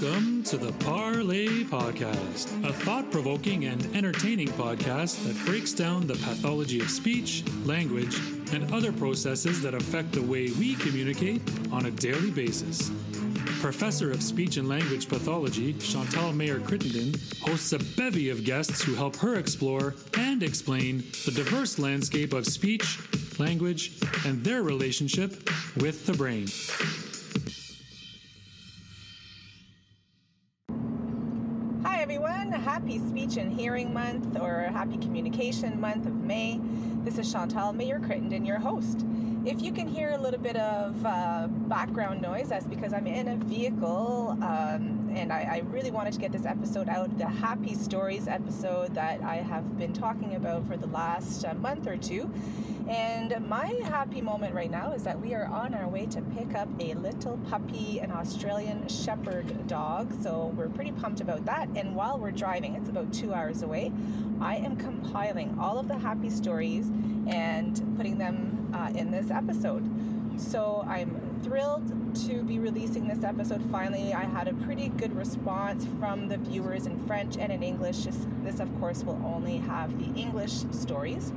Welcome to the Parle Podcast, a thought provoking and entertaining podcast that breaks down the pathology of speech, language, and other processes that affect the way we communicate on a daily basis. Professor of Speech and Language Pathology, Chantal Mayer Crittenden, hosts a bevy of guests who help her explore and explain the diverse landscape of speech, language, and their relationship with the brain. Month or Happy Communication Month of May. This is Chantal Mayer Crittenden, your host. If you can hear a little bit of uh, background noise, that's because I'm in a vehicle um, and I, I, really wanted to get this episode out the Happy Stories episode that I have been talking about for the last uh, month or two. And my happy moment right now is that we are on our way to pick up a little puppy, an Australian Shepherd dog. So we're pretty pumped about that. And while we're driving, it's about two hours away, I am compiling all of the happy stories and putting them uh, in this episode. So I'm thrilled to be releasing this episode finally. I had a pretty good response from the viewers in French and in English. This, of course, will only have the English stories.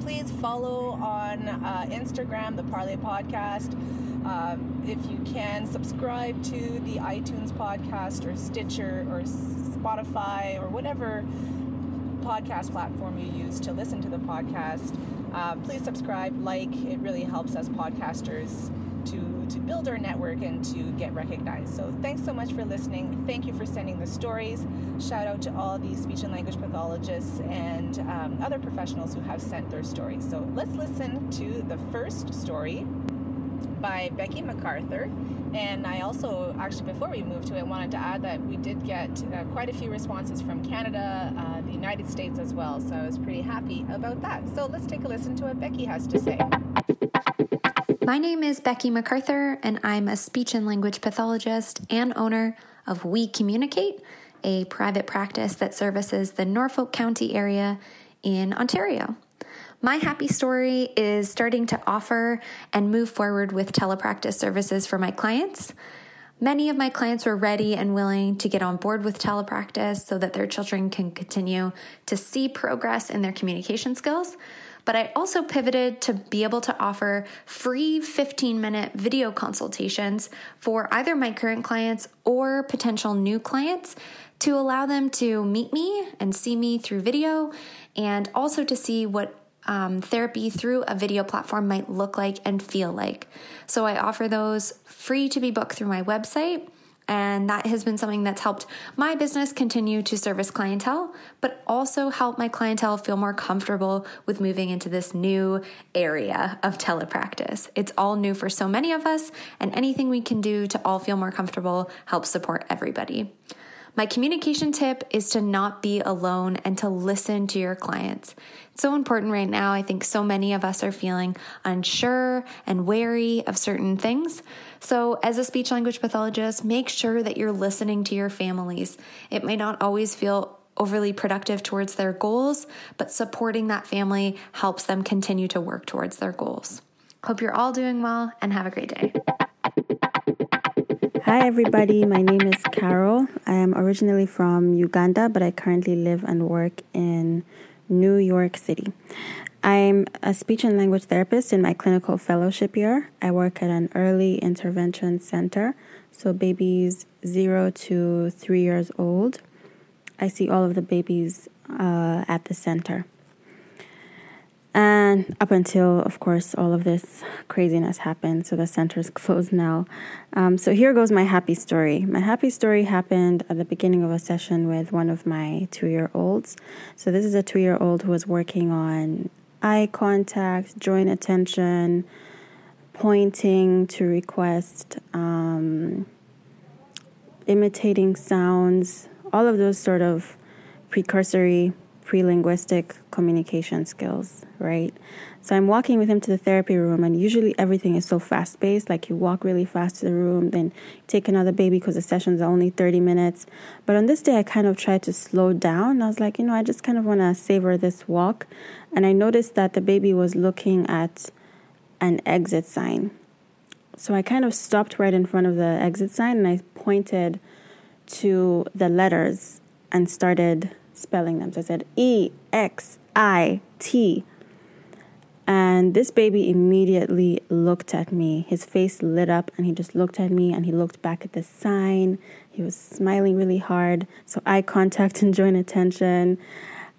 Please follow on uh, Instagram, the Parle Podcast. Um, if you can, subscribe to the iTunes podcast or Stitcher or Spotify or whatever podcast platform you use to listen to the podcast. Uh, please subscribe, like. It really helps us podcasters to, to build our network and to get recognized. So thanks so much for listening. Thank you for sending the stories. Shout out to all the speech and language pathologists and um, other professionals who have sent their stories. So let's listen to the first story by Becky MacArthur. And I also, actually, before we move to it, wanted to add that we did get uh, quite a few responses from Canada, uh, the United States as well. So I was pretty happy about that. So let's take a listen to what Becky has to say. My name is Becky MacArthur, and I'm a speech and language pathologist and owner of We Communicate, a private practice that services the Norfolk County area in Ontario. My happy story is starting to offer and move forward with telepractice services for my clients. Many of my clients were ready and willing to get on board with telepractice so that their children can continue to see progress in their communication skills. But I also pivoted to be able to offer free 15 minute video consultations for either my current clients or potential new clients to allow them to meet me and see me through video and also to see what um, therapy through a video platform might look like and feel like. So I offer those free to be booked through my website. And that has been something that's helped my business continue to service clientele, but also help my clientele feel more comfortable with moving into this new area of telepractice. It's all new for so many of us, and anything we can do to all feel more comfortable helps support everybody. My communication tip is to not be alone and to listen to your clients. It's so important right now. I think so many of us are feeling unsure and wary of certain things. So, as a speech language pathologist, make sure that you're listening to your families. It may not always feel overly productive towards their goals, but supporting that family helps them continue to work towards their goals. Hope you're all doing well and have a great day. Hi, everybody. My name is Carol. I am originally from Uganda, but I currently live and work in New York City. I'm a speech and language therapist in my clinical fellowship year. I work at an early intervention center, so babies zero to three years old. I see all of the babies uh, at the center. And up until, of course, all of this craziness happened, so the center is closed now. Um, so here goes my happy story. My happy story happened at the beginning of a session with one of my two year olds. So this is a two year old who was working on eye contact, joint attention, pointing to request, um, imitating sounds, all of those sort of precursory pre-linguistic communication skills, right? So I'm walking with him to the therapy room, and usually everything is so fast paced. Like you walk really fast to the room, then take another baby because the sessions are only 30 minutes. But on this day, I kind of tried to slow down. I was like, you know, I just kind of want to savor this walk. And I noticed that the baby was looking at an exit sign. So I kind of stopped right in front of the exit sign and I pointed to the letters and started spelling them. So I said E X I T. And this baby immediately looked at me. His face lit up and he just looked at me and he looked back at the sign. He was smiling really hard. So eye contact and joint attention.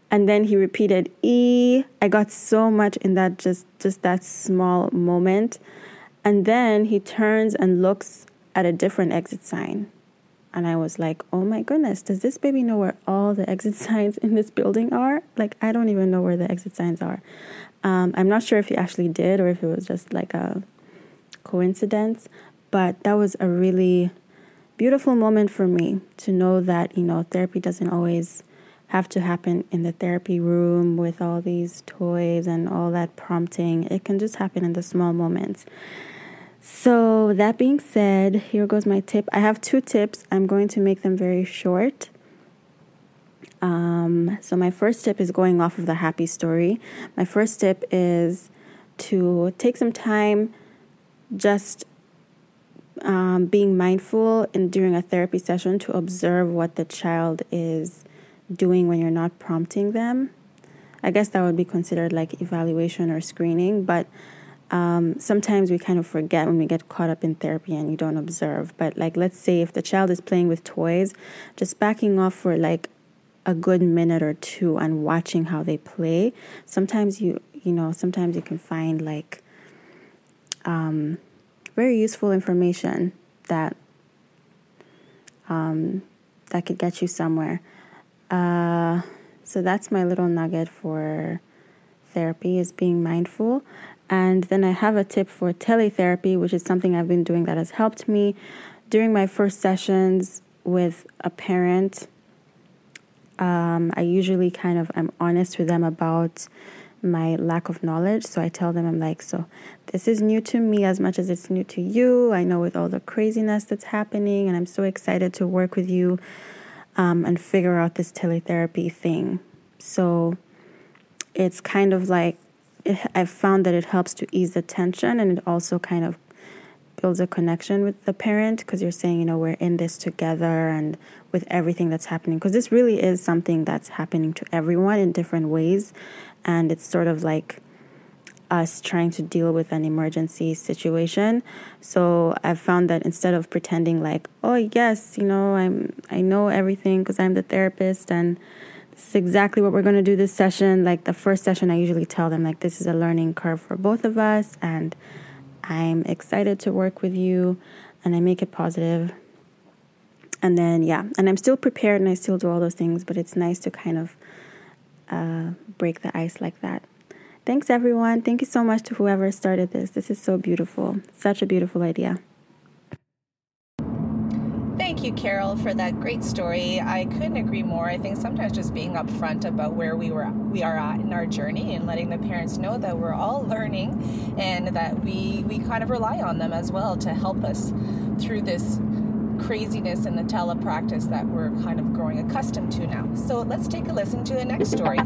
And then he repeated E. I got so much in that just just that small moment. And then he turns and looks at a different exit sign. And I was like, oh my goodness, does this baby know where all the exit signs in this building are? Like, I don't even know where the exit signs are. Um, I'm not sure if he actually did or if it was just like a coincidence, but that was a really beautiful moment for me to know that, you know, therapy doesn't always have to happen in the therapy room with all these toys and all that prompting. It can just happen in the small moments. So, that being said, here goes my tip. I have two tips. I'm going to make them very short. Um, so, my first tip is going off of the happy story. My first tip is to take some time just um, being mindful in during a therapy session to observe what the child is doing when you're not prompting them. I guess that would be considered like evaluation or screening, but um, sometimes we kind of forget when we get caught up in therapy and you don't observe. But, like, let's say if the child is playing with toys, just backing off for like a good minute or two and watching how they play. Sometimes you, you know, sometimes you can find like um, very useful information that um, that could get you somewhere. Uh, so that's my little nugget for therapy is being mindful. And then I have a tip for teletherapy, which is something I've been doing that has helped me during my first sessions with a parent. Um, I usually kind of I'm honest with them about my lack of knowledge. So I tell them I'm like, so this is new to me as much as it's new to you. I know with all the craziness that's happening, and I'm so excited to work with you um, and figure out this teletherapy thing. So it's kind of like it, I've found that it helps to ease the tension and it also kind of builds a connection with the parent because you're saying, you know, we're in this together and with everything that's happening. Because this really is something that's happening to everyone in different ways. And it's sort of like us trying to deal with an emergency situation. So I've found that instead of pretending like, oh yes, you know, I'm I know everything because I'm the therapist and this is exactly what we're going to do this session. Like the first session, I usually tell them, like, this is a learning curve for both of us, and I'm excited to work with you, and I make it positive. And then, yeah, and I'm still prepared and I still do all those things, but it's nice to kind of uh, break the ice like that. Thanks, everyone. Thank you so much to whoever started this. This is so beautiful. Such a beautiful idea. Thank you, Carol, for that great story. I couldn't agree more. I think sometimes just being upfront about where we were we are at in our journey and letting the parents know that we're all learning and that we we kind of rely on them as well to help us through this craziness in the telepractice that we're kind of growing accustomed to now. So let's take a listen to the next story.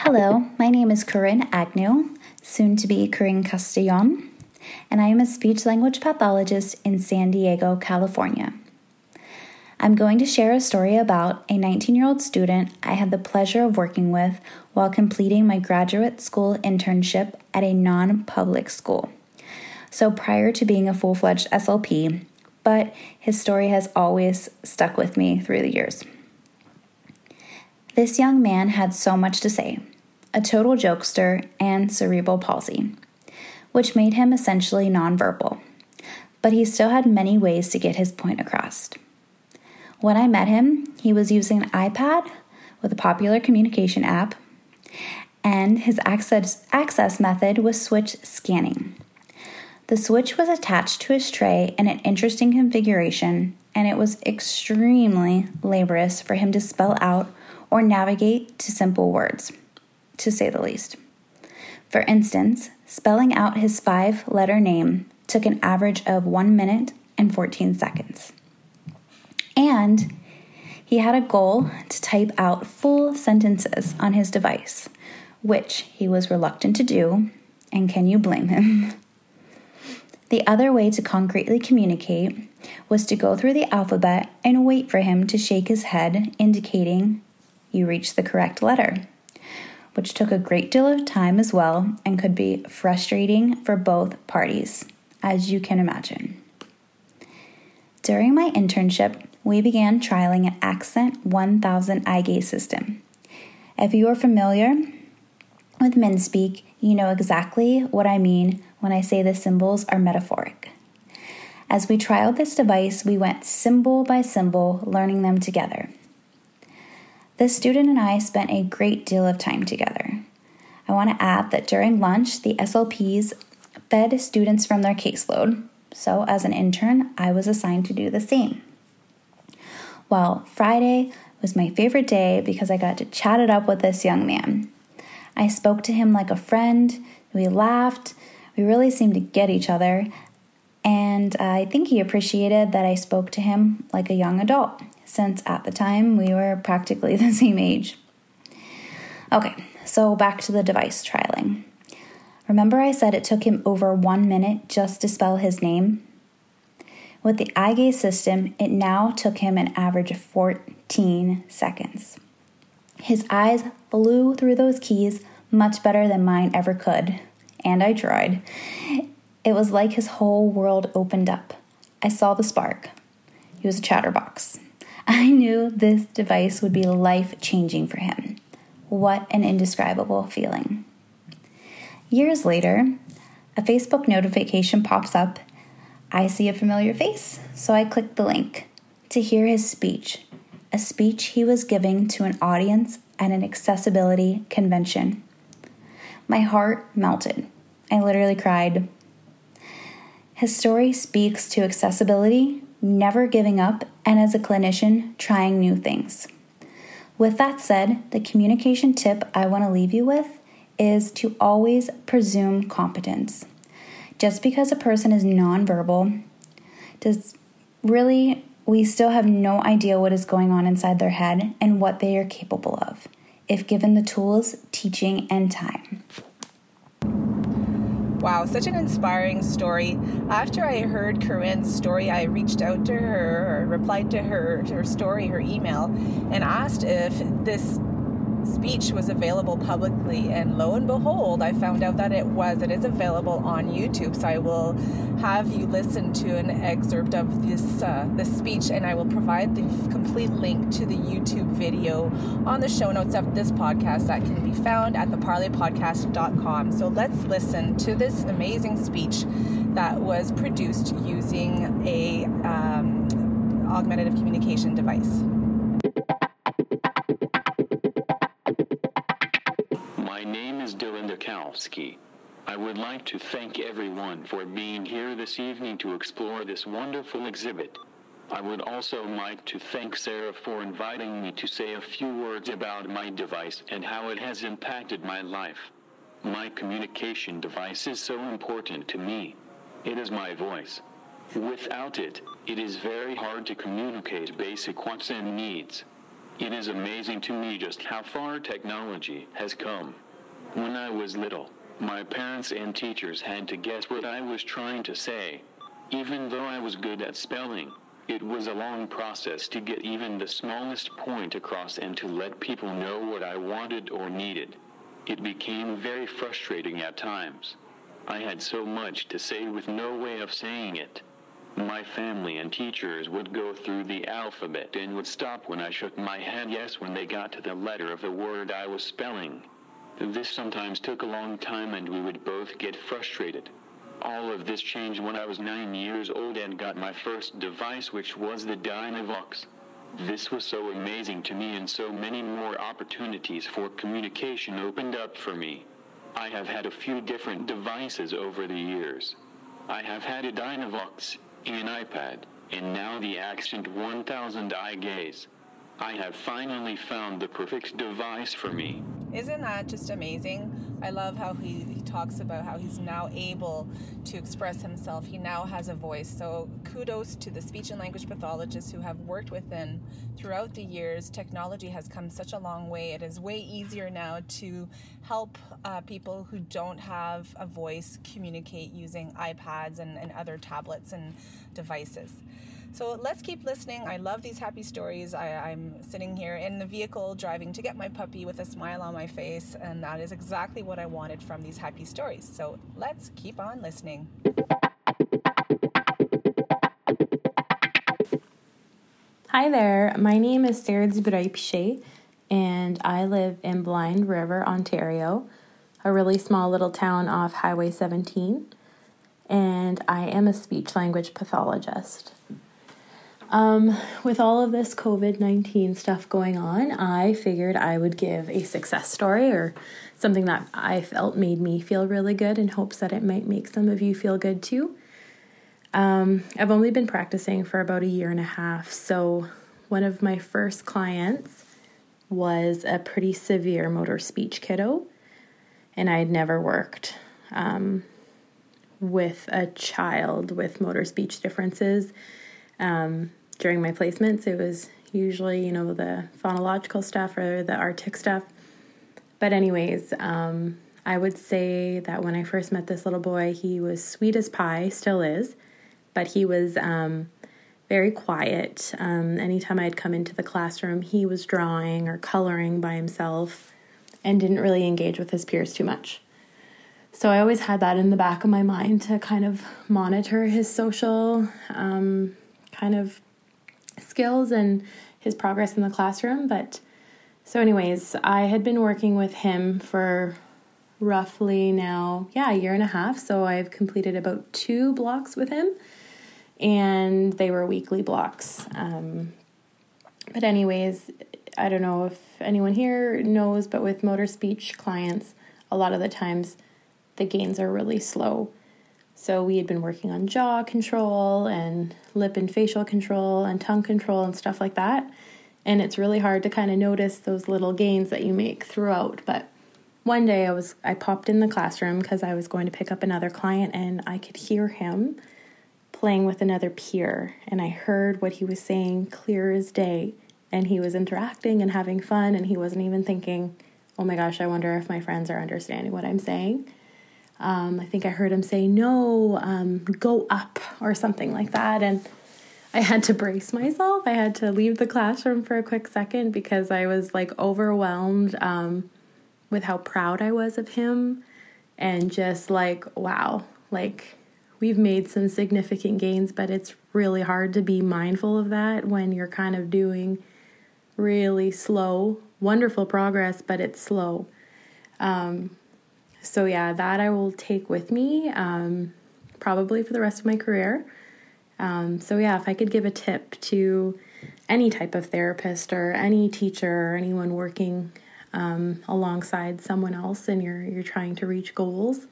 Hello, my name is Corinne Agnew, soon to be Corinne Castellon and I am a speech language pathologist in San Diego, California. I'm going to share a story about a 19 year old student I had the pleasure of working with while completing my graduate school internship at a non public school. So, prior to being a full fledged SLP, but his story has always stuck with me through the years. This young man had so much to say a total jokester and cerebral palsy which made him essentially nonverbal. But he still had many ways to get his point across. When I met him, he was using an iPad with a popular communication app, and his access, access method was switch scanning. The switch was attached to his tray in an interesting configuration, and it was extremely laborious for him to spell out or navigate to simple words, to say the least. For instance, Spelling out his five letter name took an average of 1 minute and 14 seconds. And he had a goal to type out full sentences on his device, which he was reluctant to do, and can you blame him? The other way to concretely communicate was to go through the alphabet and wait for him to shake his head, indicating you reached the correct letter, which took a great deal of time as well and could be frustrating for both parties, as you can imagine. During my internship, we began trialing an Accent 1000 eye gaze system. If you are familiar with Minspeak, you know exactly what I mean when I say the symbols are metaphoric. As we trialed this device, we went symbol by symbol, learning them together. This student and I spent a great deal of time together. I want to add that during lunch, the SLPs fed students from their caseload, so as an intern, I was assigned to do the same. Well, Friday was my favorite day because I got to chat it up with this young man. I spoke to him like a friend, we laughed, we really seemed to get each other, and I think he appreciated that I spoke to him like a young adult, since at the time we were practically the same age. Okay, so back to the device trialing. Remember, I said it took him over one minute just to spell his name? With the eye gaze system, it now took him an average of 14 seconds. His eyes flew through those keys much better than mine ever could, and I tried. It was like his whole world opened up. I saw the spark. He was a chatterbox. I knew this device would be life changing for him. What an indescribable feeling. Years later, a Facebook notification pops up. I see a familiar face, so I click the link to hear his speech, a speech he was giving to an audience at an accessibility convention. My heart melted. I literally cried. His story speaks to accessibility, never giving up, and as a clinician, trying new things. With that said, the communication tip I want to leave you with is to always presume competence. Just because a person is nonverbal does really we still have no idea what is going on inside their head and what they are capable of if given the tools, teaching, and time. Wow, such an inspiring story. After I heard Corinne's story, I reached out to her or replied to her her story, her email, and asked if this speech was available publicly and lo and behold i found out that it was. It is available on youtube so i will have you listen to an excerpt of this uh, this speech and i will provide the complete link to the youtube video on the show notes of this podcast that can be found at theparlepodcast.com so let's listen to this amazing speech that was produced using a um, augmentative communication device I would like to thank everyone for being here this evening to explore this wonderful exhibit. I would also like to thank Sarah for inviting me to say a few words about my device and how it has impacted my life. My communication device is so important to me. It is my voice. Without it, it is very hard to communicate basic wants and needs. It is amazing to me just how far technology has come. When I was little, my parents and teachers had to guess what I was trying to say. Even though I was good at spelling, it was a long process to get even the smallest point across and to let people know what I wanted or needed. It became very frustrating at times. I had so much to say with no way of saying it. My family and teachers would go through the alphabet and would stop when I shook my head yes when they got to the letter of the word I was spelling. This sometimes took a long time and we would both get frustrated. All of this changed when I was 9 years old and got my first device which was the Dynavox. This was so amazing to me and so many more opportunities for communication opened up for me. I have had a few different devices over the years. I have had a Dynavox, an iPad, and now the Accent 1000 eye gaze. I have finally found the perfect device for me. Isn't that just amazing? I love how he, he talks about how he's now able to express himself. He now has a voice. So kudos to the speech and language pathologists who have worked with him throughout the years. Technology has come such a long way. It is way easier now to help uh, people who don't have a voice communicate using iPads and, and other tablets and devices. So let's keep listening. I love these happy stories. I, am sitting here in the vehicle driving to get my puppy with a smile on my face, and that is exactly what I wanted from these happy stories. So let's keep on listening. Hi there, my name is Sarah Dubreuil and I live in Blind River, Ontario, a really small little town off Highway 17, and I am a speech language pathologist. Um, with all of this COVID 19 stuff going on, I figured I would give a success story or something that I felt made me feel really good in hopes that it might make some of you feel good too. Um, I've only been practicing for about a year and a half, so one of my first clients was a pretty severe motor speech kiddo, and I had never worked um, with a child with motor speech differences um, during my placements. It was usually, you know, the phonological stuff or the artic stuff. But, anyways, um, I would say that when I first met this little boy, he was sweet as pie, still is, but he was um, very quiet. Um, anytime I'd come into the classroom, he was drawing or coloring by himself and didn't really engage with his peers too much. So I always had that in the back of my mind to kind of monitor his social um, kind of skills and his progress in the classroom. But so, anyways, I had been working with him for roughly now, yeah, a year and a half. So I've completed about two blocks with him, and they were weekly blocks. Um, but, anyways, I don't know if anyone here knows, but with motor speech clients, a lot of the times the gains are really slow. So we had been working on jaw control and lip and facial control and tongue control and stuff like that. And it's really hard to kind of notice those little gains that you make throughout. But one day I was I popped in the classroom because I was going to pick up another client and I could hear him playing with another peer and I heard what he was saying clear as day and he was interacting and having fun and he wasn't even thinking, "Oh my gosh, I wonder if my friends are understanding what I'm saying." Um, I think I heard him say, No, um, go up, or something like that. And I had to brace myself. I had to leave the classroom for a quick second because I was like overwhelmed um, with how proud I was of him and just like, wow, like we've made some significant gains, but it's really hard to be mindful of that when you're kind of doing really slow, wonderful progress, but it's slow. Um, so, yeah, that I will take with me um, probably for the rest of my career. Um, so, yeah, if I could give a tip to any type of therapist or any teacher or anyone working um, alongside someone else and you're, you're trying to reach goals,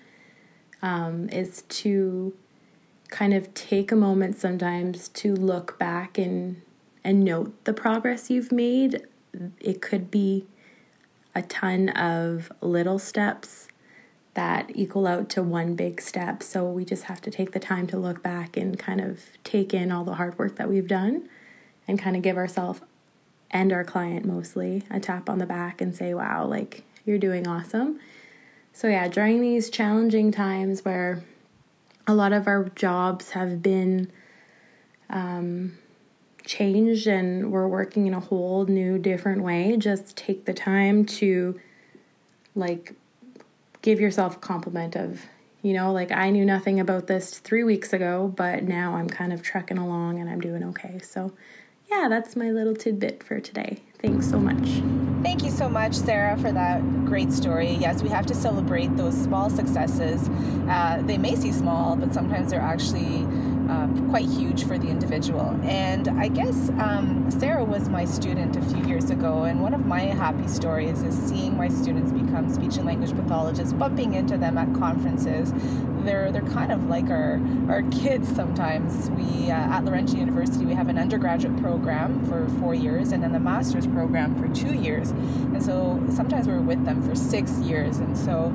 um, is to kind of take a moment sometimes to look back and and note the progress you've made. It could be a ton of little steps that equal out to one big step. So we just have to take the time to look back and kind of take in all the hard work that we've done and kind of give ourselves and our client mostly a tap on the back and say, wow, like you're doing awesome. So, yeah, during these challenging times where a lot of our jobs have been um, changed and we're working in a whole new, different way, just take the time to like give yourself a compliment of, you know, like I knew nothing about this three weeks ago, but now I'm kind of trucking along and I'm doing okay. So, yeah, that's my little tidbit for today. Thanks so much. Thank you so much, Sarah, for that great story. Yes, we have to celebrate those small successes. Uh, they may seem small, but sometimes they're actually uh, quite huge for the individual. And I guess um, Sarah was my student a few years ago, and one of my happy stories is seeing my students become speech and language pathologists, bumping into them at conferences, they're they're kind of like our our kids sometimes. We uh, at Laurentian University we have an undergraduate program for four years and then the master's program for two years, and so sometimes we're with them for six years, and so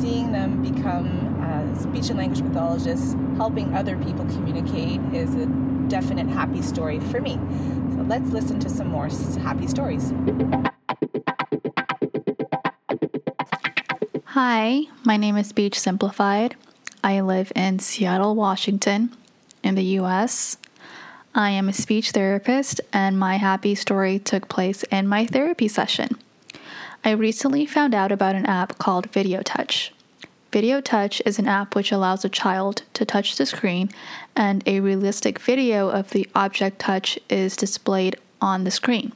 seeing them become uh, speech and language pathologists, helping other people communicate is a definite happy story for me. So let's listen to some more happy stories. Hi, my name is Speech Simplified. I live in Seattle, Washington, in the US. I am a speech therapist, and my happy story took place in my therapy session. I recently found out about an app called Video Touch. Video Touch is an app which allows a child to touch the screen, and a realistic video of the object touch is displayed on the screen.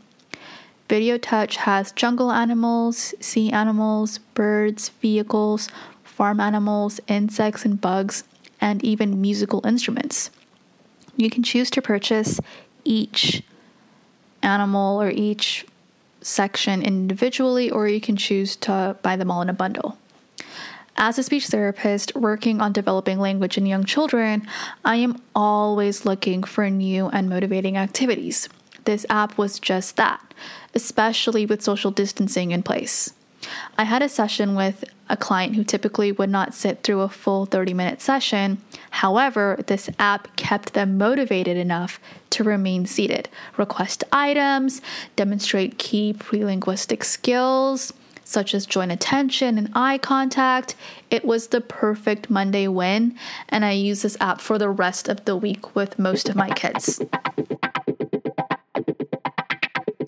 Video Touch has jungle animals, sea animals, birds, vehicles, farm animals, insects and bugs, and even musical instruments. You can choose to purchase each animal or each section individually, or you can choose to buy them all in a bundle. As a speech therapist working on developing language in young children, I am always looking for new and motivating activities. This app was just that, especially with social distancing in place. I had a session with a client who typically would not sit through a full 30 minute session. However, this app kept them motivated enough to remain seated, request items, demonstrate key pre linguistic skills such as joint attention and eye contact. It was the perfect Monday win, and I use this app for the rest of the week with most of my kids.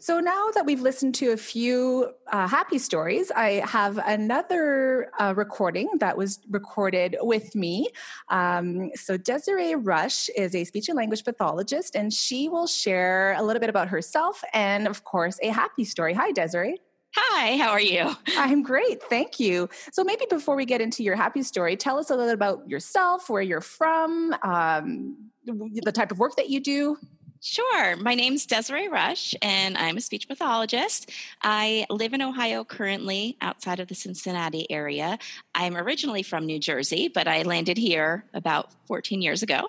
So now that we've listened to a few uh, happy stories, I have another uh, recording that was recorded with me. Um, so Desiree Rush is a speech and language pathologist, and she will share a little bit about herself and, of course, a happy story. Hi, Desiree. Hi, how are you? I'm great, thank you. So, maybe before we get into your happy story, tell us a little about yourself, where you're from, um, the type of work that you do. Sure. My name's Desiree Rush, and I'm a speech pathologist. I live in Ohio currently, outside of the Cincinnati area. I'm originally from New Jersey, but I landed here about 14 years ago.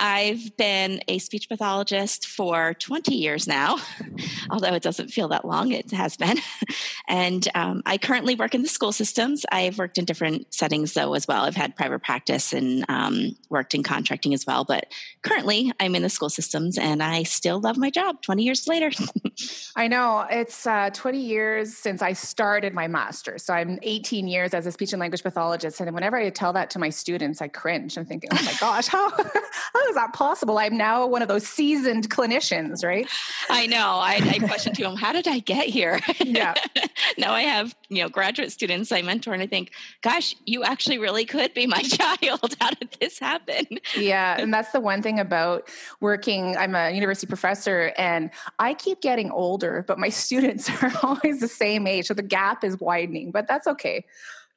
I've been a speech pathologist for 20 years now, although it doesn't feel that long, it has been. and um, I currently work in the school systems. I've worked in different settings, though, as well. I've had private practice and um, worked in contracting as well, but currently I'm in the school systems and I still love my job 20 years later. I know it's uh, 20 years since I started my master's. So I'm 18 years as a speech and language pathologist. And whenever I tell that to my students, I cringe. I'm thinking, oh my gosh, how, how is that possible? I'm now one of those seasoned clinicians, right? I know. I, I question to them, how did I get here? Yeah. now I have, you know, graduate students I mentor and I think, gosh, you actually really could be my child. How did this happen? Yeah. And that's the one thing about working. I'm a university professor and I keep getting older, but my students are always the same age. So the gap is widening, but that's okay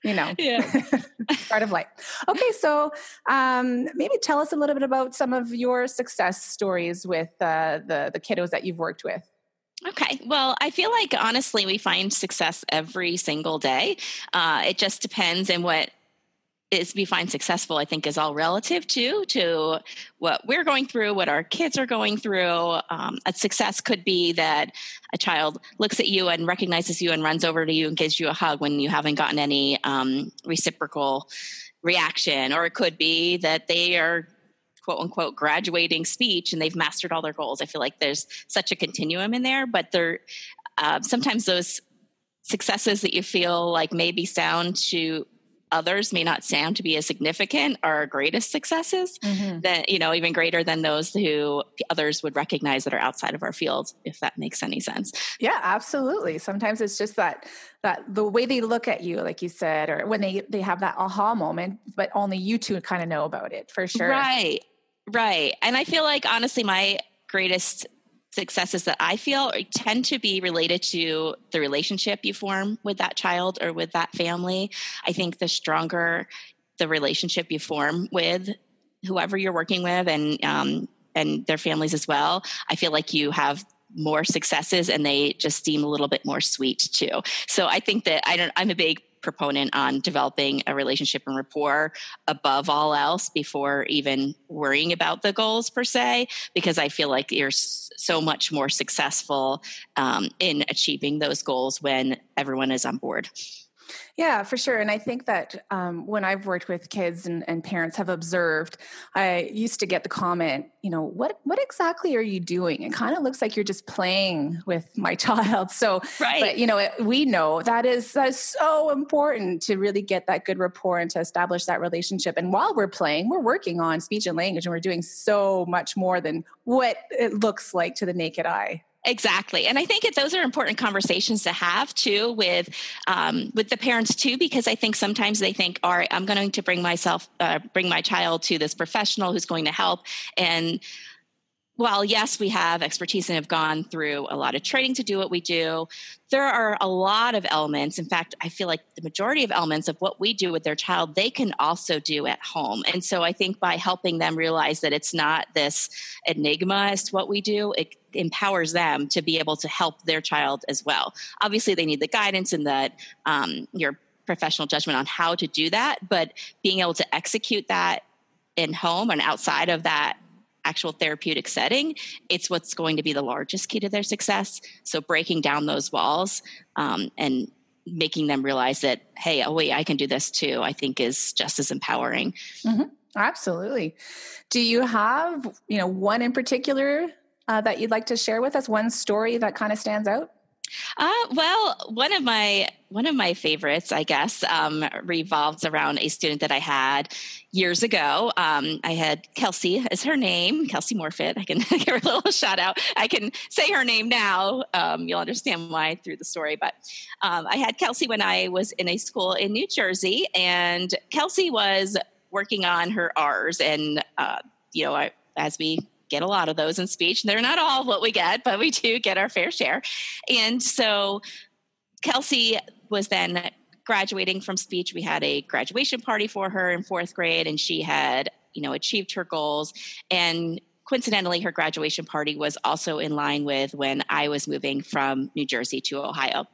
you know yeah. part of life okay so um, maybe tell us a little bit about some of your success stories with uh, the the kiddos that you've worked with Okay. Well, I feel like honestly, we find success every single day. Uh, it just depends on what is we find successful i think is all relative to to what we're going through what our kids are going through. Um, a success could be that a child looks at you and recognizes you and runs over to you and gives you a hug when you haven't gotten any um, reciprocal reaction. Or it could be that they are quote unquote graduating speech and they've mastered all their goals. I feel like there's such a continuum in there but there uh, sometimes those successes that you feel like maybe sound to others may not sound to be as significant are our greatest successes mm-hmm. that you know even greater than those who others would recognize that are outside of our field if that makes any sense. Yeah absolutely. Sometimes it's just that that the way they look at you like you said or when they they have that aha moment but only you two kind of know about it for sure. Right. Right. And i feel like honestly my greatest successes that I feel tend to be related to the relationship you form with that child or with that family. I think the stronger the relationship you form with whoever you're working with and um, and their families as well, I feel like you have more successes and they just seem a little bit more sweet too. So I think that I don't I'm a big proponent on developing a relationship and rapport above all else before even worrying about the goals per se, because I feel like you're so much more successful um, in achieving those goals when everyone is on board. Yeah, for sure. And I think that um, when I've worked with kids and, and, parents have observed, I used to get the comment, you know, what what exactly are you doing? It kind of looks like you're just playing with my child. So, right. but you know, it, we know that is that is so important to really get that good rapport and to establish that relationship. And while we're playing, we're working on speech and language, and we're doing so much more than what it looks like to the naked eye. Exactly, and I think those are important conversations to have too with um, with the parents too, because I think sometimes they think, "All right, I'm going to bring myself, uh, bring my child to this professional who's going to help," and while yes, we have expertise and have gone through a lot of training to do what we do, there are a lot of elements. In fact, I feel like the majority of elements of what we do with their child, they can also do at home. And so I think by helping them realize that it's not this enigma as to what we do, it empowers them to be able to help their child as well. Obviously, they need the guidance and that um, your professional judgment on how to do that, but being able to execute that in home and outside of that actual therapeutic setting, it's what's going to be the largest key to their success. So breaking down those walls um, and making them realize that, hey, oh wait, I can do this too, I think is just as empowering. Mm-hmm. Absolutely. Do you have, you know, one in particular uh, that you'd like to share with us? One story that kind of stands out? Uh, well, one of my one of my favorites, I guess, um, revolves around a student that I had years ago. Um, I had Kelsey as her name, Kelsey Morfitt. I can give her a little shout out. I can say her name now. Um, you'll understand why through the story. But um, I had Kelsey when I was in a school in New Jersey, and Kelsey was working on her R's, and uh, you know, I, as we get a lot of those in speech. They're not all what we get, but we do get our fair share. And so Kelsey was then graduating from speech. We had a graduation party for her in fourth grade, and she had, you know, achieved her goals. And coincidentally, her graduation party was also in line with when I was moving from New Jersey to Ohio.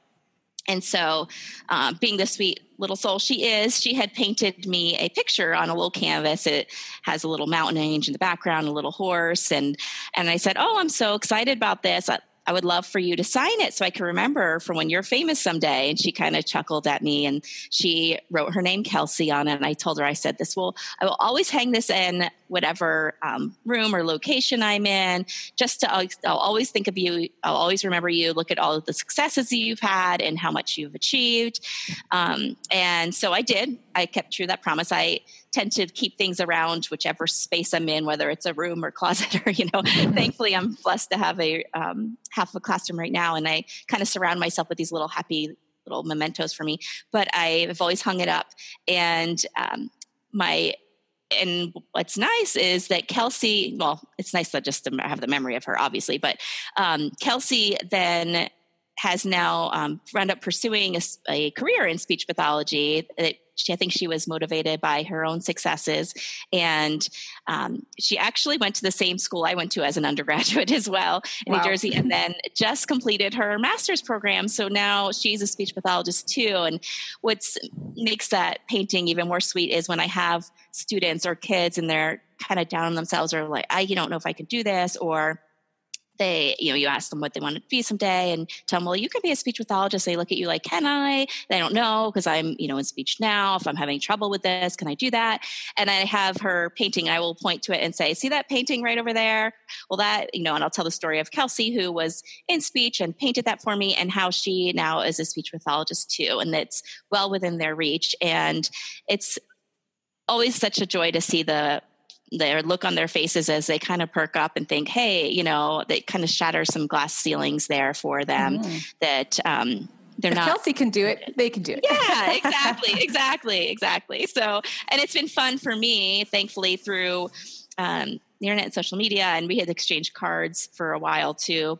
And so, um, being the sweet little soul she is, she had painted me a picture on a little canvas. It has a little mountain range in the background, a little horse, and and I said, "Oh, I'm so excited about this. I would love for you to sign it so I can remember for when you're famous someday. And she kind of chuckled at me and she wrote her name Kelsey on it. And I told her, I said, this will, I will always hang this in whatever um, room or location I'm in, just to, I'll, I'll, always think of you. I'll always remember you, look at all of the successes you've had and how much you've achieved. Um, and so I did. I kept true that promise. I, tend to keep things around whichever space I'm in, whether it's a room or closet or, you know, thankfully I'm blessed to have a um, half a classroom right now. And I kind of surround myself with these little happy little mementos for me, but I've always hung it up. And um, my and what's nice is that Kelsey, well, it's nice that just to have the memory of her, obviously, but um, Kelsey then has now um, wound up pursuing a, a, career in speech pathology. It she, I think she was motivated by her own successes. And um, she actually went to the same school I went to as an undergraduate as well in wow. New Jersey, and then just completed her master's program. So now she's a speech pathologist too. And what makes that painting even more sweet is when I have students or kids and they're kind of down on themselves or like, I don't know if I can do this or they, you know, you ask them what they want to be someday and tell them, well, you could be a speech pathologist. They look at you like, can I? They don't know because I'm, you know, in speech now. If I'm having trouble with this, can I do that? And I have her painting. I will point to it and say, see that painting right over there? Well, that, you know, and I'll tell the story of Kelsey, who was in speech and painted that for me and how she now is a speech pathologist too. And it's well within their reach. And it's always such a joy to see the their look on their faces as they kind of perk up and think, hey, you know, they kind of shatter some glass ceilings there for them mm-hmm. that um, they're if not. Kelsey can do it. They can do it. Yeah, exactly, exactly, exactly. So, and it's been fun for me, thankfully, through um, the internet and social media, and we had exchanged cards for a while too.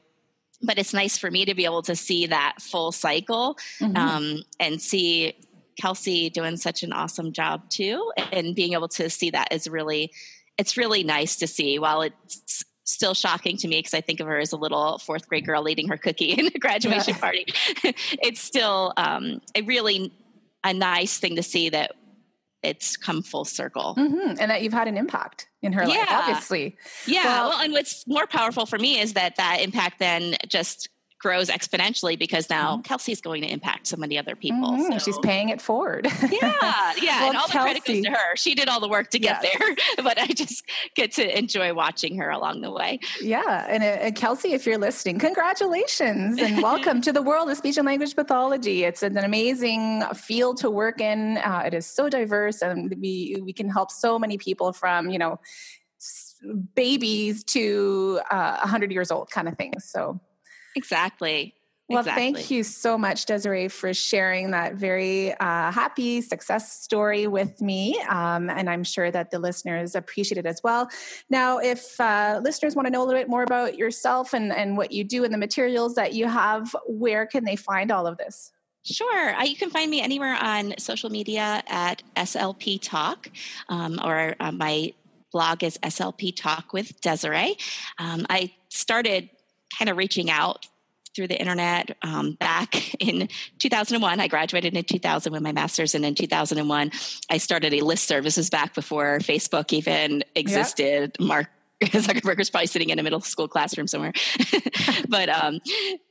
But it's nice for me to be able to see that full cycle mm-hmm. um, and see Kelsey doing such an awesome job too, and being able to see that is really it's really nice to see. While it's still shocking to me because I think of her as a little fourth grade girl eating her cookie in a graduation yeah. party, it's still um, I really a nice thing to see that it's come full circle. Mm-hmm. And that you've had an impact in her yeah. life, obviously. Yeah. Well, well, and what's more powerful for me is that that impact then just grows exponentially because now mm-hmm. Kelsey's going to impact so many other people. Mm-hmm. So. She's paying it forward. yeah, yeah. well, and all Kelsey, the credit goes to her. She did all the work to get yes. there, but I just get to enjoy watching her along the way. Yeah. And, uh, and Kelsey, if you're listening, congratulations and welcome to the world of speech and language pathology. It's an amazing field to work in. Uh, it is so diverse and we, we can help so many people from, you know, babies to uh, 100 years old kind of things. So Exactly. Well, exactly. thank you so much, Desiree, for sharing that very uh, happy success story with me. Um, and I'm sure that the listeners appreciate it as well. Now, if uh, listeners want to know a little bit more about yourself and, and what you do and the materials that you have, where can they find all of this? Sure. Uh, you can find me anywhere on social media at SLP Talk, um, or uh, my blog is SLP Talk with Desiree. Um, I started kind of reaching out through the internet um, back in 2001 i graduated in 2000 with my master's and in 2001 i started a list services back before facebook even existed. Yep. mark Zuckerberg was probably sitting in a middle school classroom somewhere, but um,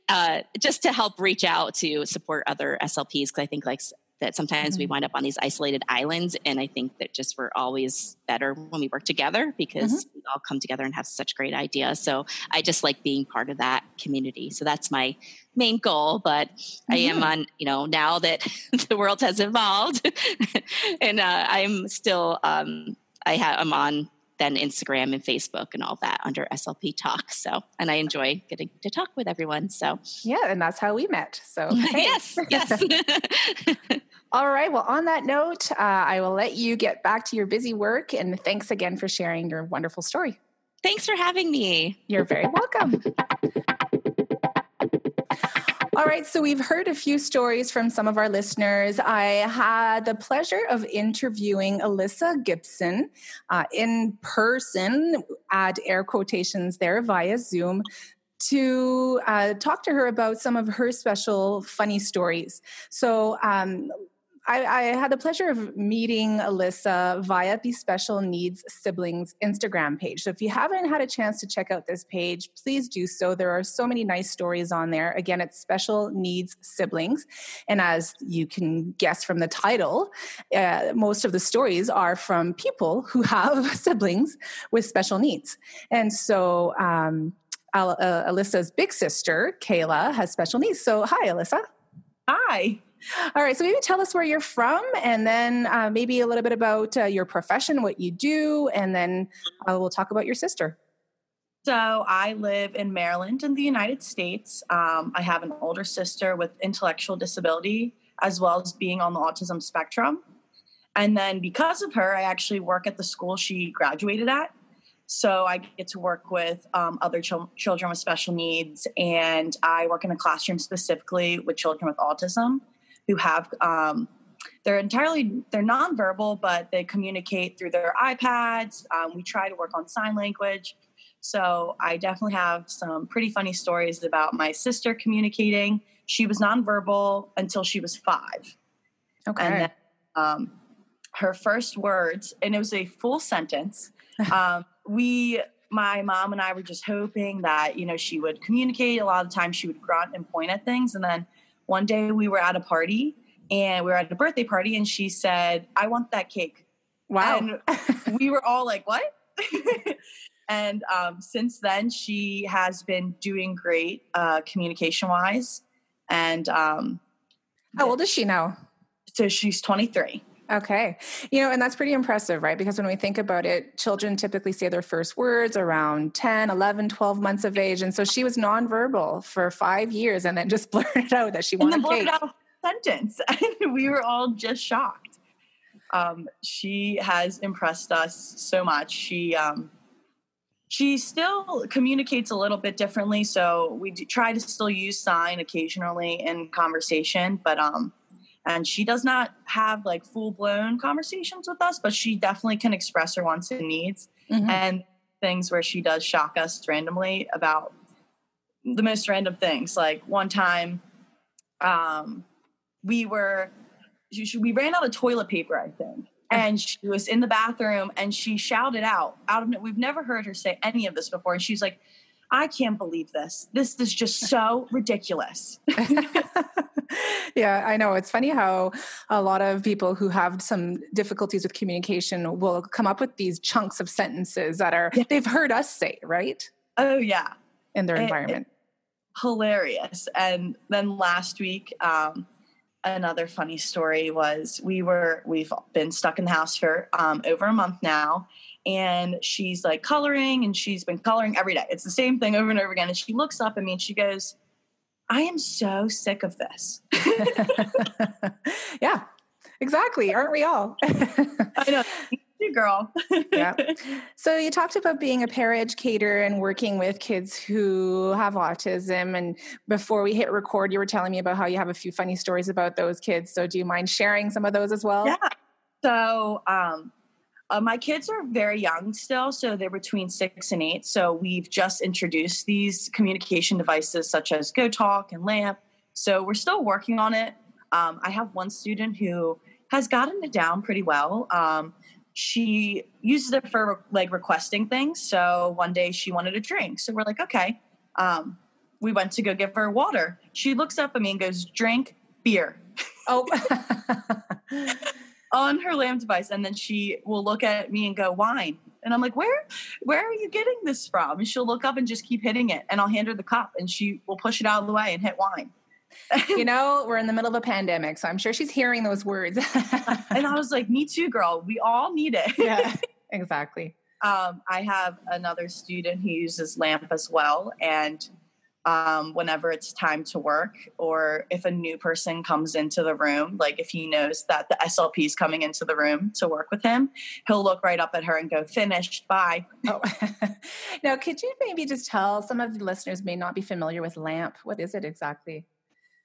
uh, just to help reach out to support other SLPs because I think like that sometimes mm-hmm. we wind up on these isolated islands and i think that just we're always better when we work together because mm-hmm. we all come together and have such great ideas so i just like being part of that community so that's my main goal but mm-hmm. i am mm-hmm. on you know now that the world has evolved and uh, i'm still um, i i'm on then Instagram and Facebook and all that under SLP Talk. So, and I enjoy getting to talk with everyone. So, yeah, and that's how we met. So, yes, yes. All right. Well, on that note, uh, I will let you get back to your busy work. And thanks again for sharing your wonderful story. Thanks for having me. You're very welcome. All right, so we've heard a few stories from some of our listeners. I had the pleasure of interviewing Alyssa Gibson uh, in person, add air quotations there via Zoom, to uh, talk to her about some of her special funny stories. So, um, I, I, had the pleasure of meeting Alyssa via the Special Needs Siblings Instagram page. So if you haven't had a chance to check out this page, please do so. There are so many nice stories on there. Again, it's Special Needs Siblings. And as you can guess from the title, uh, most of the stories are from people who have siblings with special needs. And so, um, uh, Alyssa's big sister, Kayla, has special needs. So, hi, Alyssa. Hi. All right. So maybe tell us where you're from and then uh, maybe a little bit about uh, your profession, what you do, and then uh, we'll talk about your sister. So I live in Maryland in the United States. Um, I have an older sister with intellectual disability as well as being on the autism spectrum. And then because of her, I actually work at the school she graduated at. So I get to work with um, other ch- children with special needs, and I work in a classroom specifically with children with autism who have um, they're entirely they're nonverbal, but they communicate through their iPads. Um, we try to work on sign language. So I definitely have some pretty funny stories about my sister communicating. She was nonverbal until she was five. Okay. And then, um, her first words, and it was a full sentence. Um, we, my mom and I were just hoping that, you know, she would communicate. A lot of the time she would grunt and point at things. And then one day we were at a party and we were at a birthday party and she said, I want that cake. Wow. And we were all like, what? and um, since then, she has been doing great uh, communication wise. And um, how old is she now? So she's 23. Okay. You know, and that's pretty impressive, right? Because when we think about it, children typically say their first words around 10, 11, 12 months of age. And so she was nonverbal for five years and then just blurted out that she wanted cake. Out a sentence. And we were all just shocked. Um, she has impressed us so much. She, um, she still communicates a little bit differently. So we try to still use sign occasionally in conversation, but, um, and she does not have like full blown conversations with us, but she definitely can express her wants and needs mm-hmm. and things where she does shock us randomly about the most random things. Like one time, um, we were she, she, we ran out of toilet paper, I think. And she was in the bathroom and she shouted out, out of we've never heard her say any of this before. And she's like, I can't believe this. This is just so ridiculous. yeah, I know. It's funny how a lot of people who have some difficulties with communication will come up with these chunks of sentences that are they've heard us say, right? Oh yeah. In their it, environment. Hilarious. And then last week, um, another funny story was we were we've been stuck in the house for um, over a month now and she's like coloring and she's been coloring every day it's the same thing over and over again and she looks up at me and she goes i am so sick of this yeah exactly aren't we all i know You girl. yeah. So you talked about being a paraeducator and working with kids who have autism. And before we hit record, you were telling me about how you have a few funny stories about those kids. So do you mind sharing some of those as well? Yeah. So um, uh, my kids are very young still, so they're between six and eight. So we've just introduced these communication devices such as GoTalk and Lamp. So we're still working on it. Um, I have one student who has gotten it down pretty well. Um, she uses it for like requesting things. So one day she wanted a drink. So we're like, okay. Um, we went to go give her water. She looks up at me and goes, drink beer. Oh. on her lamp device. And then she will look at me and go, wine. And I'm like, where, where are you getting this from? And she'll look up and just keep hitting it. And I'll hand her the cup and she will push it out of the way and hit wine you know, we're in the middle of a pandemic, so I'm sure she's hearing those words. and I was like, me too, girl. We all need it. yeah, exactly. Um, I have another student who uses LAMP as well. And um, whenever it's time to work, or if a new person comes into the room, like if he knows that the SLP is coming into the room to work with him, he'll look right up at her and go, finished, bye. Oh. now, could you maybe just tell some of the listeners may not be familiar with LAMP? What is it exactly?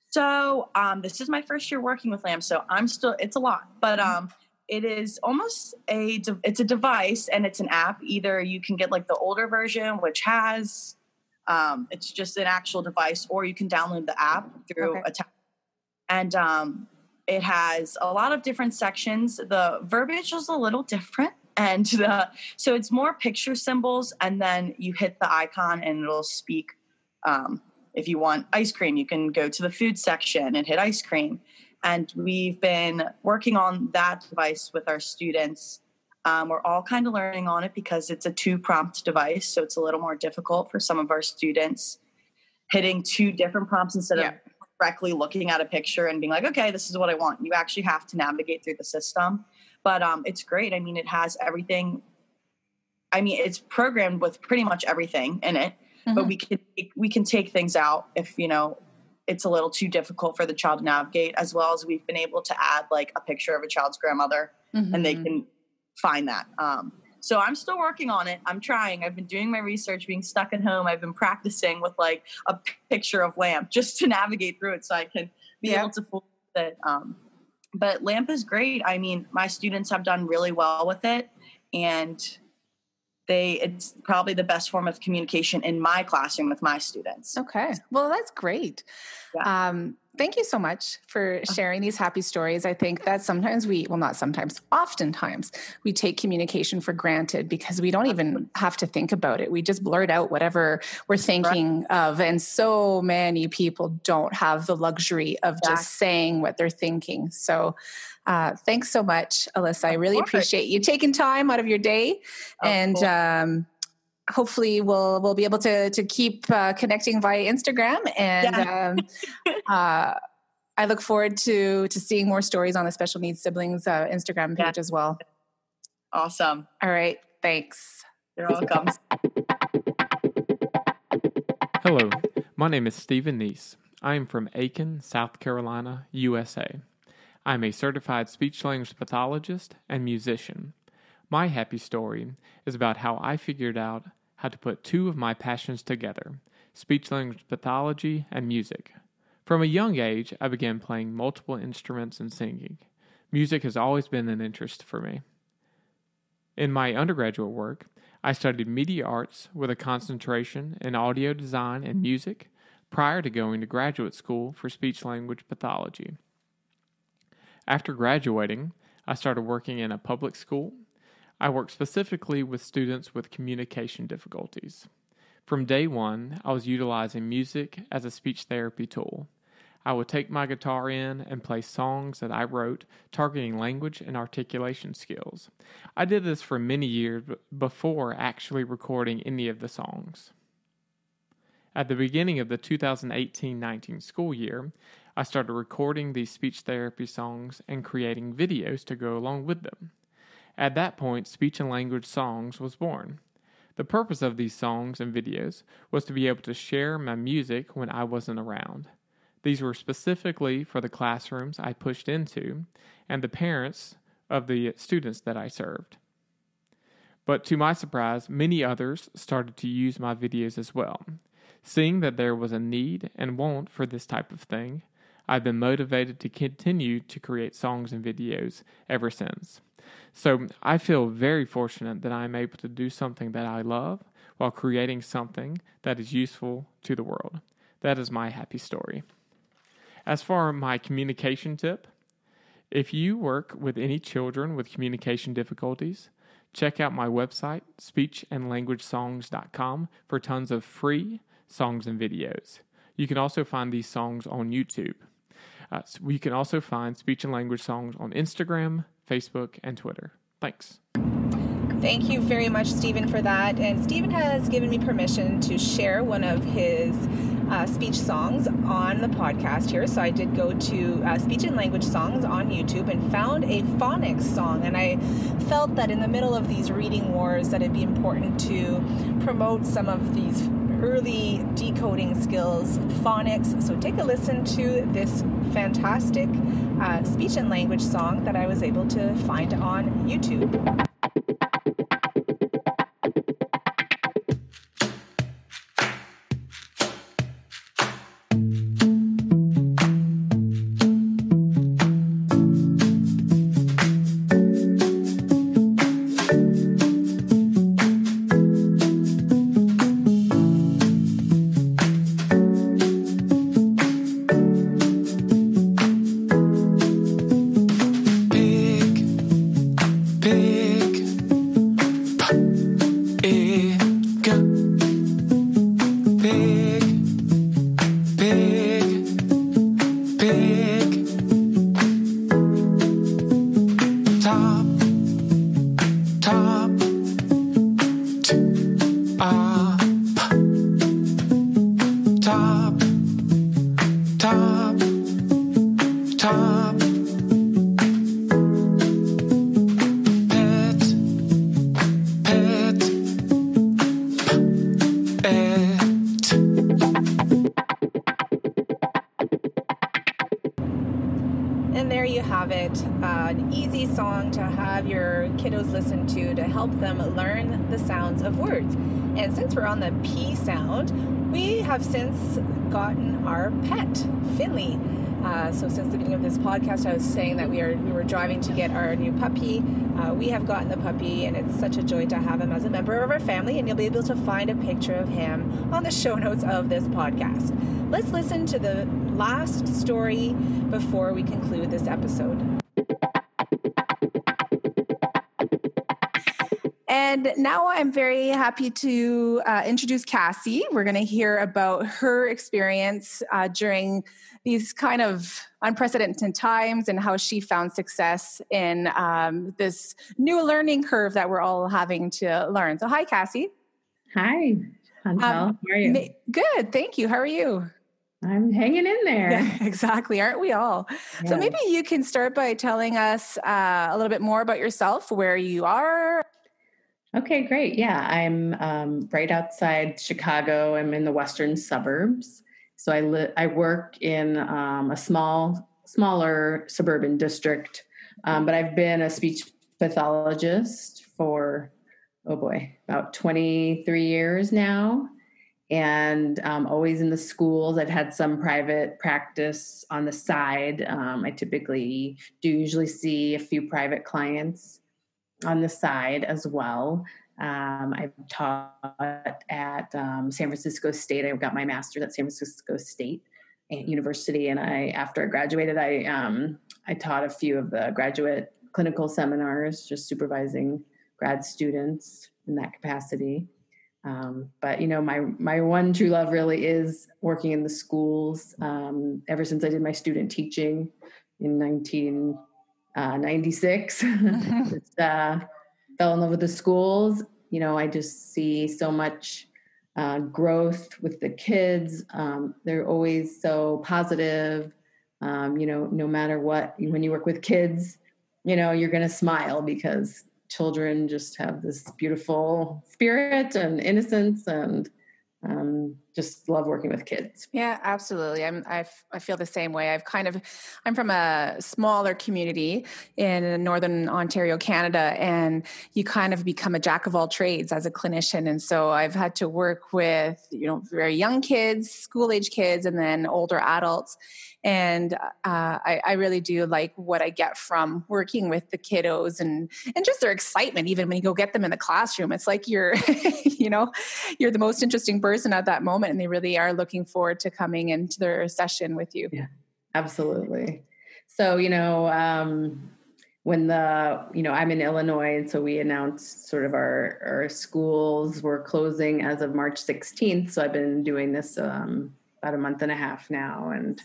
So um, this is my first year working with LAMP, so I'm still it's a lot, but mm-hmm. um, it is almost a it's a device and it's an app. Either you can get like the older version, which has um, it's just an actual device, or you can download the app through okay. a tab. And um, it has a lot of different sections. The verbiage is a little different, and the, so it's more picture symbols, and then you hit the icon and it'll speak um, if you want ice cream, you can go to the food section and hit ice cream. And we've been working on that device with our students. Um, we're all kind of learning on it because it's a two prompt device. So it's a little more difficult for some of our students hitting two different prompts instead yeah. of directly looking at a picture and being like, okay, this is what I want. You actually have to navigate through the system. But um, it's great. I mean, it has everything. I mean, it's programmed with pretty much everything in it mm-hmm. but we can we can take things out if you know it's a little too difficult for the child to navigate as well as we've been able to add like a picture of a child's grandmother mm-hmm. and they mm-hmm. can find that. Um, so i'm still working on it. I'm trying. I've been doing my research being stuck at home. I've been practicing with like a picture of lamp just to navigate through it so i can be yeah. able to fool it. Um, but lamp is great. I mean my students have done really well with it and they it's probably the best form of communication in my classroom with my students. Okay. Well that's great. Yeah. um, thank you so much for uh-huh. sharing these happy stories i think that sometimes we well not sometimes oftentimes we take communication for granted because we don't even have to think about it we just blurt out whatever we're thinking right. of and so many people don't have the luxury of exactly. just saying what they're thinking so uh, thanks so much, Alyssa. I really appreciate you taking time out of your day, oh, and um, hopefully we'll we'll be able to to keep uh, connecting via Instagram. And yeah. um, uh, I look forward to to seeing more stories on the special needs siblings uh, Instagram page yeah. as well. Awesome. All right. Thanks. You're welcome. Hello, my name is Stephen Neese. I am from Aiken, South Carolina, USA. I'm a certified speech language pathologist and musician. My happy story is about how I figured out how to put two of my passions together speech language pathology and music. From a young age, I began playing multiple instruments and singing. Music has always been an interest for me. In my undergraduate work, I studied media arts with a concentration in audio design and music prior to going to graduate school for speech language pathology. After graduating, I started working in a public school. I worked specifically with students with communication difficulties. From day one, I was utilizing music as a speech therapy tool. I would take my guitar in and play songs that I wrote targeting language and articulation skills. I did this for many years before actually recording any of the songs. At the beginning of the 2018 19 school year, I started recording these speech therapy songs and creating videos to go along with them. At that point, Speech and Language Songs was born. The purpose of these songs and videos was to be able to share my music when I wasn't around. These were specifically for the classrooms I pushed into and the parents of the students that I served. But to my surprise, many others started to use my videos as well. Seeing that there was a need and want for this type of thing, I've been motivated to continue to create songs and videos ever since. So I feel very fortunate that I'm able to do something that I love while creating something that is useful to the world. That is my happy story. As for my communication tip, if you work with any children with communication difficulties, check out my website, speechandlanguagesongs.com, for tons of free songs and videos. You can also find these songs on YouTube. Uh, so you can also find speech and language songs on Instagram, Facebook, and Twitter. Thanks. Thank you very much, Stephen, for that. And Stephen has given me permission to share one of his uh, speech songs on the podcast here. So I did go to uh, Speech and Language Songs on YouTube and found a phonics song. And I felt that in the middle of these reading wars, that it'd be important to promote some of these early decoding skills, phonics. So take a listen to this fantastic uh, speech and language song that I was able to find on YouTube. Podcast, I was saying that we are we were driving to get our new puppy. Uh, we have gotten the puppy, and it's such a joy to have him as a member of our family. And you'll be able to find a picture of him on the show notes of this podcast. Let's listen to the last story before we conclude this episode. And now I'm very happy to uh, introduce Cassie. We're going to hear about her experience uh, during these kind of unprecedented times and how she found success in um, this new learning curve that we're all having to learn. So, hi, Cassie. Hi. Um, how are you? Good, thank you. How are you? I'm hanging in there. Yeah, exactly, aren't we all? Yeah. So maybe you can start by telling us uh, a little bit more about yourself, where you are, Okay, great. Yeah, I'm um, right outside Chicago. I'm in the western suburbs. So I li- I work in um, a small, smaller suburban district, um, but I've been a speech pathologist for oh boy, about 23 years now, and um, always in the schools. I've had some private practice on the side. Um, I typically do usually see a few private clients on the side as well. Um, I've taught at um, San Francisco State. I got my master's at San Francisco State university, and I after I graduated, I um, I taught a few of the graduate clinical seminars, just supervising grad students in that capacity. Um, but you know, my my one true love really is working in the schools. Um, ever since I did my student teaching in 1996, uh, uh, fell in love with the schools. You know, I just see so much uh, growth with the kids. Um, they're always so positive. Um, you know, no matter what, when you work with kids, you know, you're going to smile because children just have this beautiful spirit and innocence and um, just love working with kids. Yeah, absolutely. I'm, I, I feel the same way. I've kind of, I'm from a smaller community in Northern Ontario, Canada, and you kind of become a jack of all trades as a clinician. And so I've had to work with, you know, very young kids, school age kids, and then older adults and uh, I, I, really do like what I get from working with the kiddos and and just their excitement. Even when you go get them in the classroom, it's like you're, you know, you're the most interesting person at that moment, and they really are looking forward to coming into their session with you. Yeah, absolutely. So you know. Um, when the you know i'm in illinois and so we announced sort of our our schools were closing as of march 16th so i've been doing this um, about a month and a half now and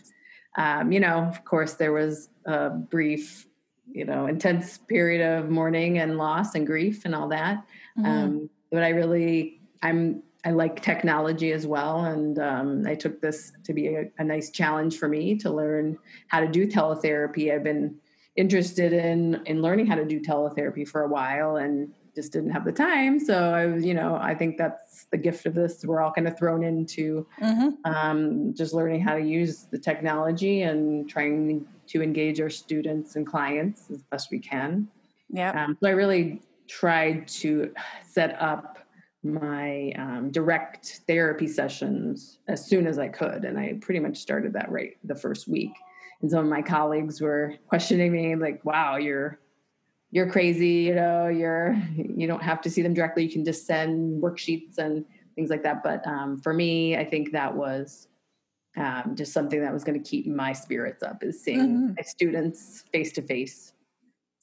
um, you know, of course, there was a brief, you know, intense period of mourning and loss and grief and all that. Mm-hmm. Um, but I really, I'm, I like technology as well, and um, I took this to be a, a nice challenge for me to learn how to do teletherapy. I've been interested in in learning how to do teletherapy for a while, and just didn't have the time. So I was, you know, I think that's the gift of this. We're all kind of thrown into mm-hmm. um, just learning how to use the technology and trying to engage our students and clients as best we can. Yeah. Um, so I really tried to set up my um, direct therapy sessions as soon as I could, and I pretty much started that right the first week. And some of my colleagues were questioning me, like, "Wow, you're." you're crazy you know you're you don't have to see them directly you can just send worksheets and things like that but um, for me i think that was um, just something that was going to keep my spirits up is seeing mm-hmm. my students face to face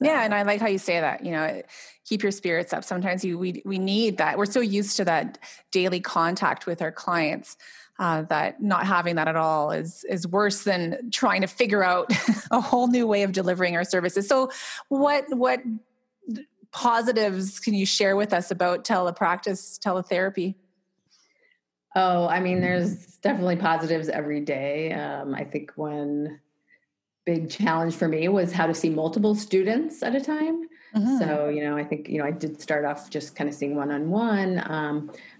yeah and i like how you say that you know keep your spirits up sometimes you we, we need that we're so used to that daily contact with our clients uh, that not having that at all is is worse than trying to figure out a whole new way of delivering our services. So, what what positives can you share with us about telepractice teletherapy? Oh, I mean, there's definitely positives every day. Um, I think one big challenge for me was how to see multiple students at a time. Mm-hmm. So, you know, I think, you know, I did start off just kind of seeing one on one.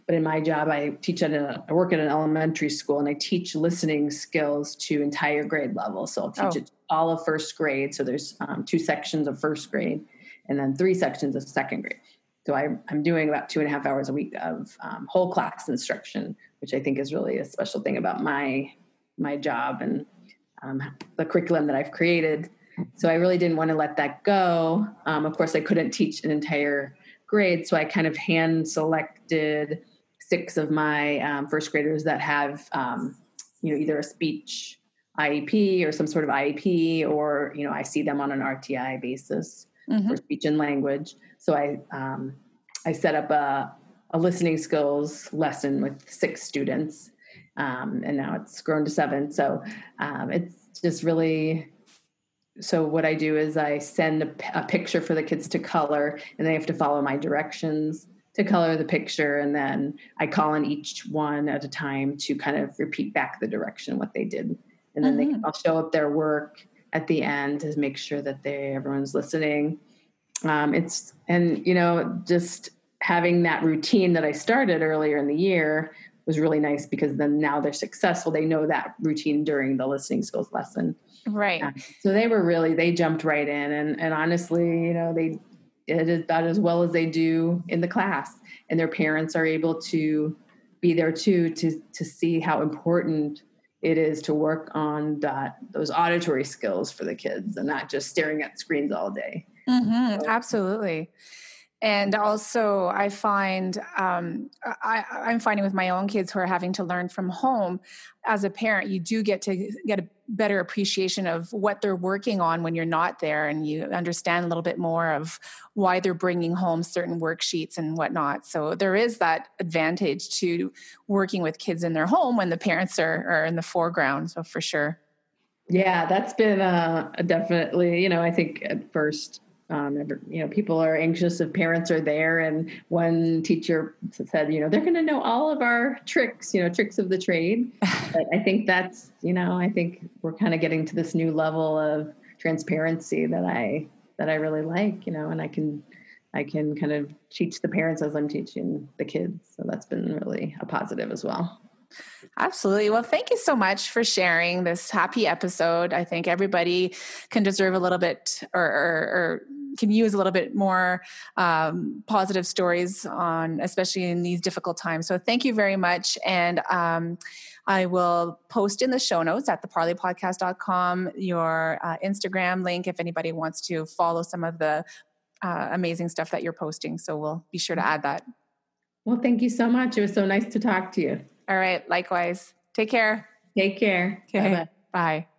But in my job, I teach at a, I work at an elementary school and I teach listening skills to entire grade level. So I'll teach oh. it all of first grade. So there's um, two sections of first grade and then three sections of second grade. So I, am doing about two and a half hours a week of um, whole class instruction, which I think is really a special thing about my my job and um, the curriculum that I've created. So I really didn't want to let that go. Um, of course, I couldn't teach an entire grade, so I kind of hand selected six of my um, first graders that have, um, you know, either a speech IEP or some sort of IEP, or you know, I see them on an RTI basis mm-hmm. for speech and language. So I um, I set up a, a listening skills lesson with six students, um, and now it's grown to seven. So um, it's just really so what I do is I send a, a, picture for the kids to color, and they have to follow my directions to color the picture and then I call on each one at a time to kind of repeat back the direction what they did and then mm-hmm. they I'll show up their work at the end to make sure that they everyone's listening um, it's and you know just having that routine that I started earlier in the year was really nice because then now they're successful. They know that routine during the listening skills lesson. Right. Um, so they were really they jumped right in. And and honestly you know they did about as well as they do in the class. And their parents are able to be there too to to see how important it is to work on that those auditory skills for the kids and not just staring at screens all day. Mm-hmm, so, absolutely and also i find um, I, i'm finding with my own kids who are having to learn from home as a parent you do get to get a better appreciation of what they're working on when you're not there and you understand a little bit more of why they're bringing home certain worksheets and whatnot. So there is that advantage to working with kids in their home when the parents are, are in the foreground so for sure. Yeah that's been uh, definitely you know i think at first um, you know, people are anxious if parents are there. And one teacher said, you know, they're going to know all of our tricks, you know, tricks of the trade. but I think that's, you know, I think we're kind of getting to this new level of transparency that I that I really like, you know, and I can I can kind of teach the parents as I'm teaching the kids. So that's been really a positive as well. Absolutely. Well, thank you so much for sharing this happy episode. I think everybody can deserve a little bit or, or, or can use a little bit more um, positive stories on, especially in these difficult times. So thank you very much. And um, I will post in the show notes at theparlepodcast.com your uh, Instagram link if anybody wants to follow some of the uh, amazing stuff that you're posting. So we'll be sure to add that. Well, thank you so much. It was so nice to talk to you. All right. Likewise. Take care. Take care. Okay. Bye-bye. Bye.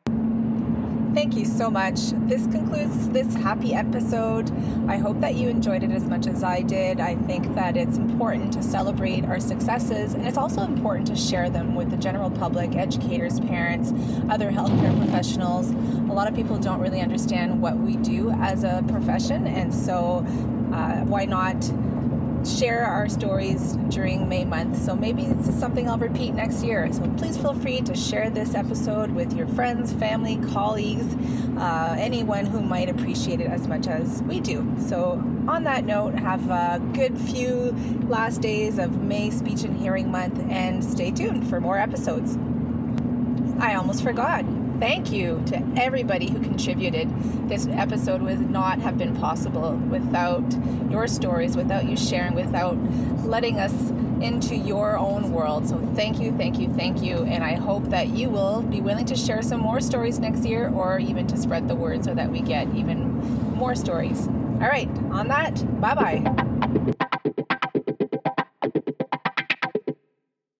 Thank you so much. This concludes this happy episode. I hope that you enjoyed it as much as I did. I think that it's important to celebrate our successes, and it's also important to share them with the general public, educators, parents, other healthcare professionals. A lot of people don't really understand what we do as a profession, and so uh, why not? Share our stories during May month. So maybe it's something I'll repeat next year. So please feel free to share this episode with your friends, family, colleagues, uh, anyone who might appreciate it as much as we do. So on that note, have a good few last days of May Speech and Hearing Month and stay tuned for more episodes. I almost forgot thank you to everybody who contributed. This episode would not have been possible without your stories, without you sharing, without letting us into your own world. So thank you, thank you, thank you. And I hope that you will be willing to share some more stories next year or even to spread the word so that we get even more stories. All right, on that, bye bye.